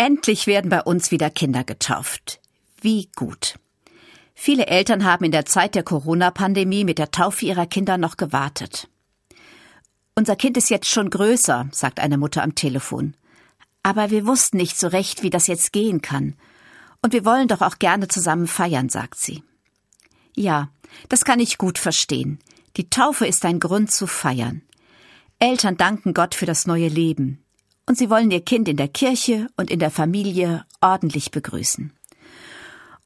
Endlich werden bei uns wieder Kinder getauft. Wie gut. Viele Eltern haben in der Zeit der Corona-Pandemie mit der Taufe ihrer Kinder noch gewartet. Unser Kind ist jetzt schon größer, sagt eine Mutter am Telefon. Aber wir wussten nicht so recht, wie das jetzt gehen kann. Und wir wollen doch auch gerne zusammen feiern, sagt sie. Ja, das kann ich gut verstehen. Die Taufe ist ein Grund zu feiern. Eltern danken Gott für das neue Leben. Und sie wollen ihr Kind in der Kirche und in der Familie ordentlich begrüßen.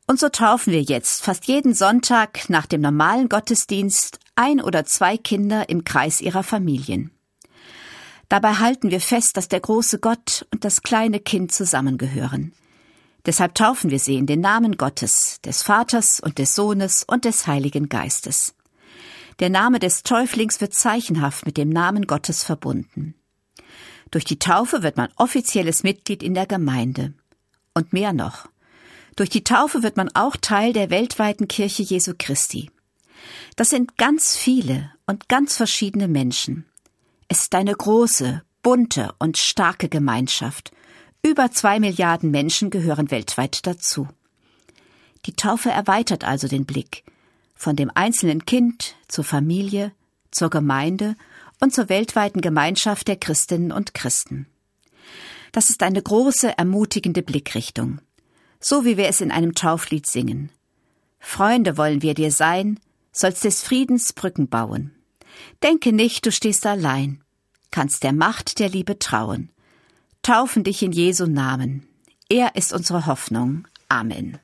Und so taufen wir jetzt fast jeden Sonntag nach dem normalen Gottesdienst ein oder zwei Kinder im Kreis ihrer Familien. Dabei halten wir fest, dass der große Gott und das kleine Kind zusammengehören. Deshalb taufen wir sie in den Namen Gottes, des Vaters und des Sohnes und des Heiligen Geistes. Der Name des Täuflings wird zeichenhaft mit dem Namen Gottes verbunden. Durch die Taufe wird man offizielles Mitglied in der Gemeinde. Und mehr noch. Durch die Taufe wird man auch Teil der weltweiten Kirche Jesu Christi. Das sind ganz viele und ganz verschiedene Menschen. Es ist eine große, bunte und starke Gemeinschaft. Über zwei Milliarden Menschen gehören weltweit dazu. Die Taufe erweitert also den Blick von dem einzelnen Kind zur Familie, zur Gemeinde und zur weltweiten Gemeinschaft der Christinnen und Christen. Das ist eine große, ermutigende Blickrichtung, so wie wir es in einem Tauflied singen. Freunde wollen wir dir sein, sollst des Friedens Brücken bauen. Denke nicht, du stehst allein, kannst der Macht der Liebe trauen. Taufen dich in Jesu Namen. Er ist unsere Hoffnung. Amen.